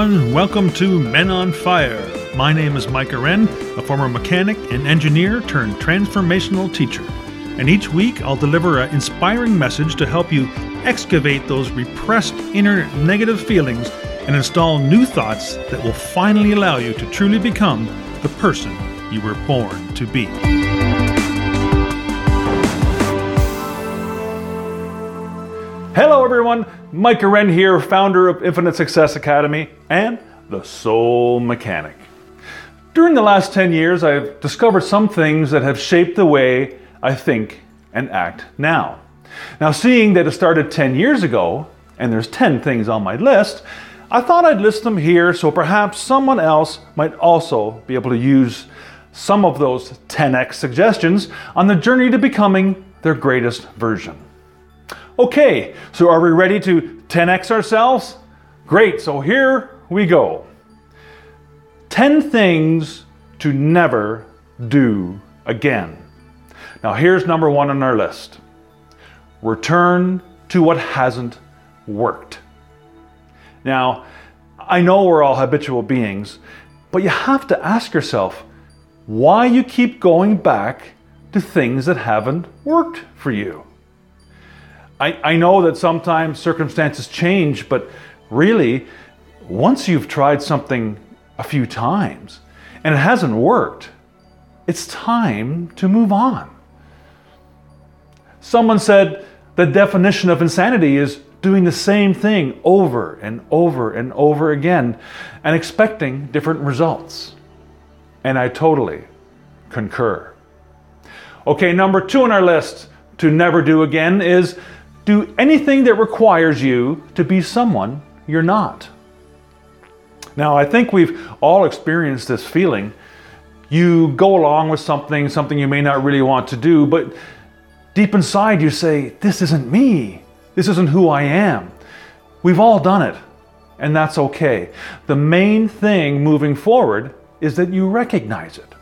everyone. Welcome to Men on Fire. My name is Mike Wren, a former mechanic and engineer turned transformational teacher. And each week I'll deliver an inspiring message to help you excavate those repressed inner negative feelings and install new thoughts that will finally allow you to truly become the person you were born to be. Hello, everyone. Mike Wren here, founder of Infinite Success Academy and the Soul Mechanic. During the last 10 years, I've discovered some things that have shaped the way I think and act now. Now, seeing that it started 10 years ago, and there's 10 things on my list, I thought I'd list them here so perhaps someone else might also be able to use some of those 10x suggestions on the journey to becoming their greatest version. Okay, so are we ready to 10x ourselves? Great, so here we go. 10 things to never do again. Now, here's number one on our list return to what hasn't worked. Now, I know we're all habitual beings, but you have to ask yourself why you keep going back to things that haven't worked for you. I, I know that sometimes circumstances change, but really, once you've tried something a few times and it hasn't worked, it's time to move on. Someone said the definition of insanity is doing the same thing over and over and over again and expecting different results. And I totally concur. Okay, number two on our list to never do again is do anything that requires you to be someone you're not. Now, I think we've all experienced this feeling. You go along with something, something you may not really want to do, but deep inside you say, This isn't me. This isn't who I am. We've all done it, and that's okay. The main thing moving forward is that you recognize it.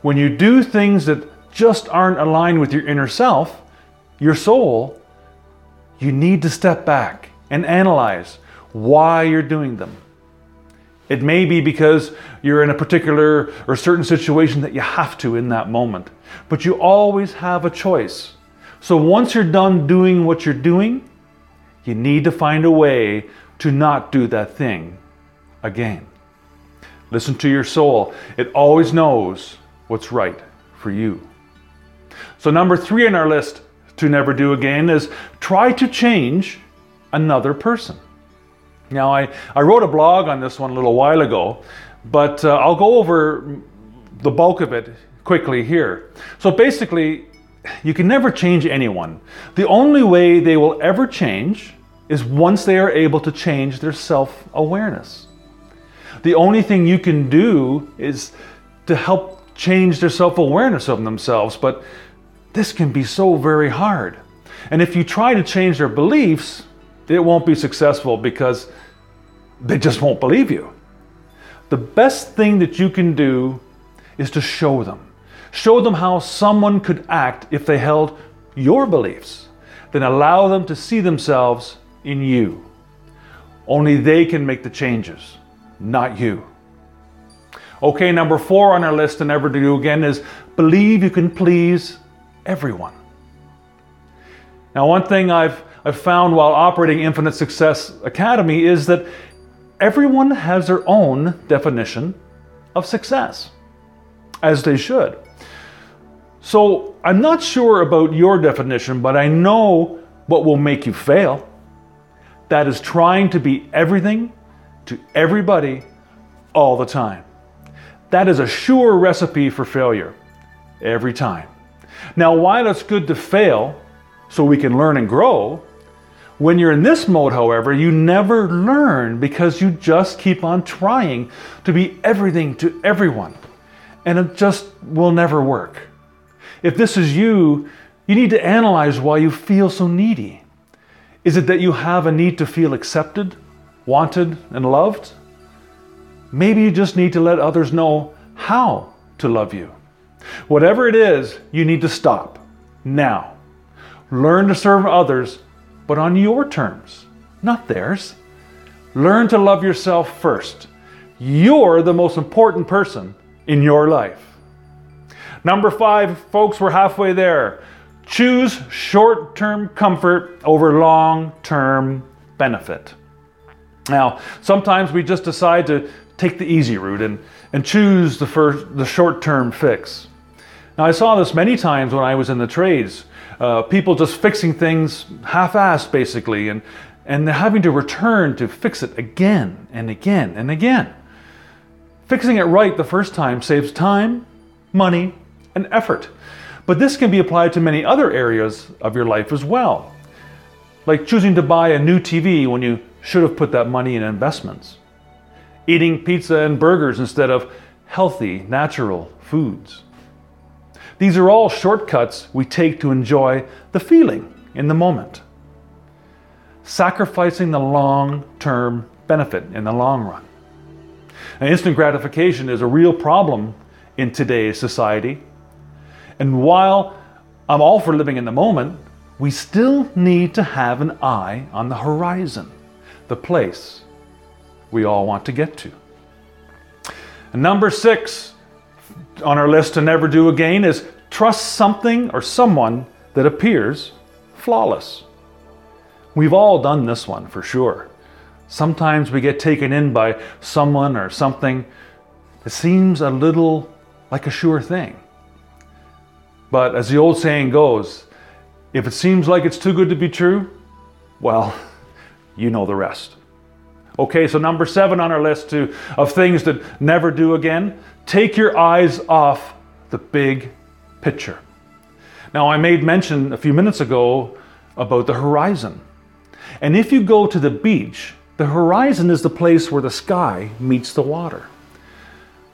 When you do things that just aren't aligned with your inner self, your soul you need to step back and analyze why you're doing them. It may be because you're in a particular or certain situation that you have to in that moment, but you always have a choice. So once you're done doing what you're doing, you need to find a way to not do that thing again. Listen to your soul, it always knows what's right for you. So, number three on our list to never do again is try to change another person. Now, I, I wrote a blog on this one a little while ago, but uh, I'll go over the bulk of it quickly here. So basically, you can never change anyone. The only way they will ever change is once they are able to change their self awareness. The only thing you can do is to help change their self awareness of themselves, but this can be so very hard. And if you try to change their beliefs, it won't be successful because they just won't believe you. The best thing that you can do is to show them. Show them how someone could act if they held your beliefs. Then allow them to see themselves in you. Only they can make the changes, not you. Okay, number four on our list to never do again is believe you can please everyone. Now, one thing I've, I've found while operating Infinite Success Academy is that everyone has their own definition of success, as they should. So I'm not sure about your definition, but I know what will make you fail. That is trying to be everything to everybody all the time. That is a sure recipe for failure every time. Now, while it's good to fail so we can learn and grow, when you're in this mode, however, you never learn because you just keep on trying to be everything to everyone. And it just will never work. If this is you, you need to analyze why you feel so needy. Is it that you have a need to feel accepted, wanted, and loved? Maybe you just need to let others know how to love you. Whatever it is, you need to stop now. Learn to serve others, but on your terms, not theirs. learn to love yourself first. You're the most important person in your life. Number five, folks, we're halfway there. Choose short term comfort over long term benefit. Now, sometimes we just decide to take the easy route and, and choose the, first, the short term fix. Now, I saw this many times when I was in the trades. Uh, people just fixing things half assed, basically, and, and having to return to fix it again and again and again. Fixing it right the first time saves time, money, and effort. But this can be applied to many other areas of your life as well. Like choosing to buy a new TV when you should have put that money in investments. Eating pizza and burgers instead of healthy, natural foods. These are all shortcuts we take to enjoy the feeling in the moment. Sacrificing the long term benefit in the long run. Now, instant gratification is a real problem in today's society. And while I'm all for living in the moment, we still need to have an eye on the horizon, the place we all want to get to. And number six on our list to never do again is trust something or someone that appears flawless. We've all done this one for sure. Sometimes we get taken in by someone or something that seems a little like a sure thing. But as the old saying goes, if it seems like it's too good to be true, well, you know the rest. Okay, so number seven on our list to, of things that never do again take your eyes off the big picture. Now, I made mention a few minutes ago about the horizon. And if you go to the beach, the horizon is the place where the sky meets the water.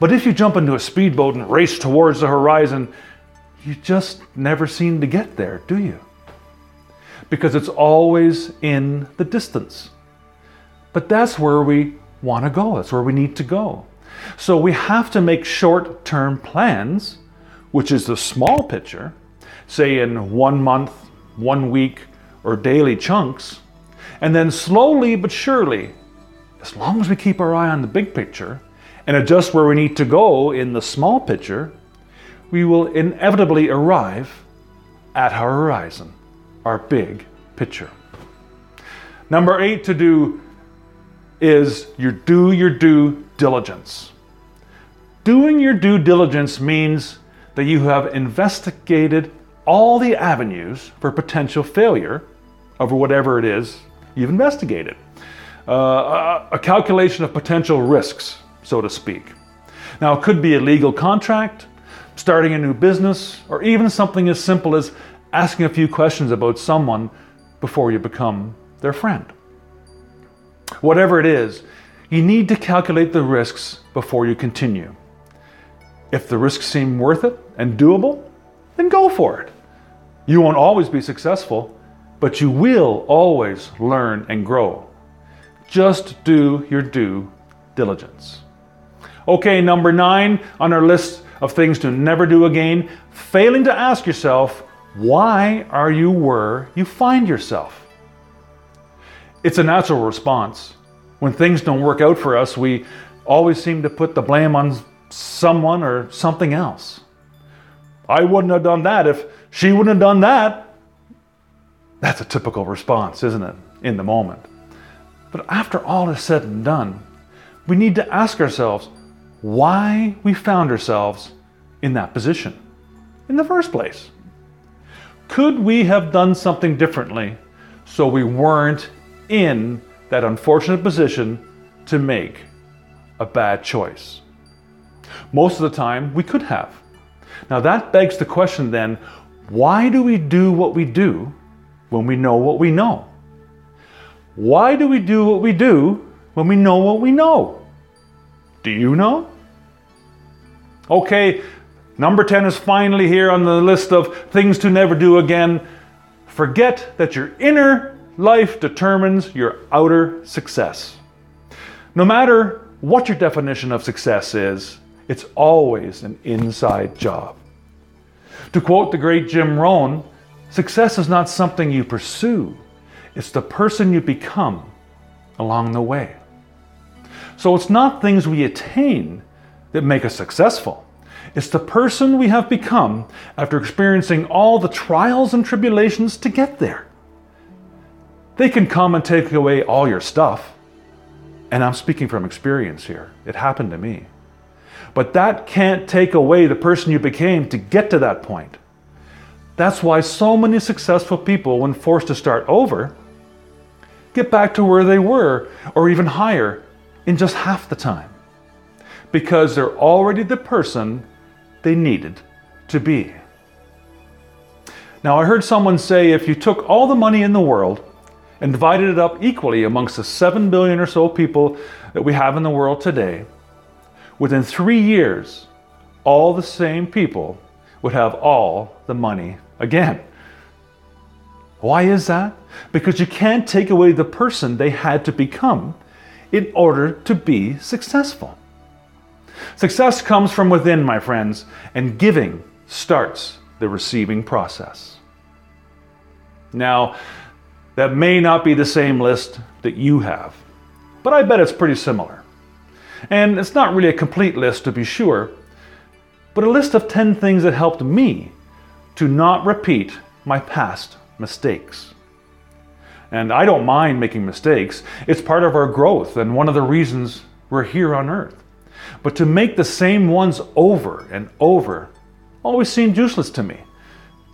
But if you jump into a speedboat and race towards the horizon, you just never seem to get there, do you? Because it's always in the distance. But that's where we want to go, that's where we need to go. So we have to make short term plans, which is the small picture, say in one month, one week, or daily chunks, and then slowly but surely, as long as we keep our eye on the big picture and adjust where we need to go in the small picture, we will inevitably arrive at our horizon, our big picture. Number eight to do is your do your due diligence. Doing your due diligence means that you have investigated all the avenues for potential failure over whatever it is you've investigated. Uh, a calculation of potential risks, so to speak. Now, it could be a legal contract, starting a new business, or even something as simple as asking a few questions about someone before you become their friend. Whatever it is, you need to calculate the risks before you continue. If the risks seem worth it and doable, then go for it. You won't always be successful, but you will always learn and grow. Just do your due diligence. Okay, number nine on our list of things to never do again, failing to ask yourself, why are you where you find yourself? It's a natural response. When things don't work out for us, we always seem to put the blame on someone or something else. I wouldn't have done that if she wouldn't have done that. That's a typical response, isn't it, in the moment? But after all is said and done, we need to ask ourselves why we found ourselves in that position in the first place. Could we have done something differently so we weren't in that unfortunate position to make a bad choice? Most of the time, we could have. Now, that begs the question then why do we do what we do when we know what we know? Why do we do what we do when we know what we know? Do you know? Okay, number 10 is finally here on the list of things to never do again. Forget that your inner life determines your outer success. No matter what your definition of success is, it's always an inside job. To quote the great Jim Rohn, success is not something you pursue, it's the person you become along the way. So it's not things we attain that make us successful. It's the person we have become after experiencing all the trials and tribulations to get there. They can come and take away all your stuff. And I'm speaking from experience here. It happened to me. But that can't take away the person you became to get to that point. That's why so many successful people, when forced to start over, get back to where they were or even higher in just half the time. Because they're already the person they needed to be. Now, I heard someone say if you took all the money in the world and divided it up equally amongst the 7 billion or so people that we have in the world today, within three years, all the same people would have all the money again. Why is that? Because you can't take away the person they had to become in order to be successful. Success comes from within, my friends, and giving starts the receiving process. Now, that may not be the same list that you have, but I bet it's pretty similar. And it's not really a complete list to be sure, but a list of 10 things that helped me to not repeat my past mistakes. And I don't mind making mistakes. It's part of our growth and one of the reasons we're here on earth. But to make the same ones over and over always seemed useless to me.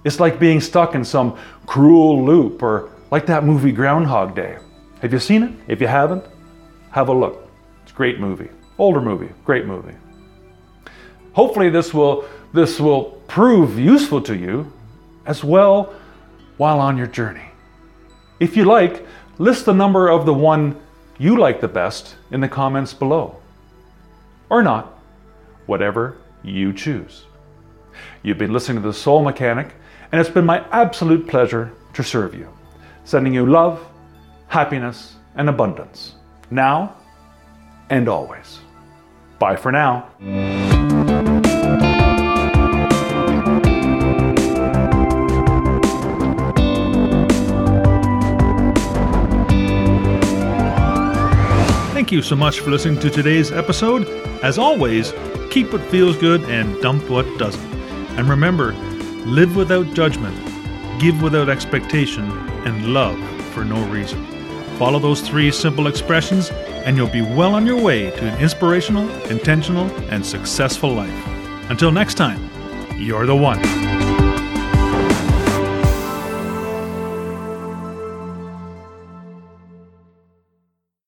It's like being stuck in some cruel loop or like that movie Groundhog Day. Have you seen it? If you haven't, have a look. It's a great movie. Older movie, great movie. Hopefully this will this will prove useful to you as well while on your journey. If you like, list the number of the one you like the best in the comments below. Or not, whatever you choose. You've been listening to The Soul Mechanic, and it's been my absolute pleasure to serve you, sending you love, happiness, and abundance, now and always. Bye for now. Thank you so much for listening to today's episode. As always, keep what feels good and dump what doesn't. And remember, live without judgment, give without expectation, and love for no reason. Follow those three simple expressions and you'll be well on your way to an inspirational, intentional, and successful life. Until next time, you're the one.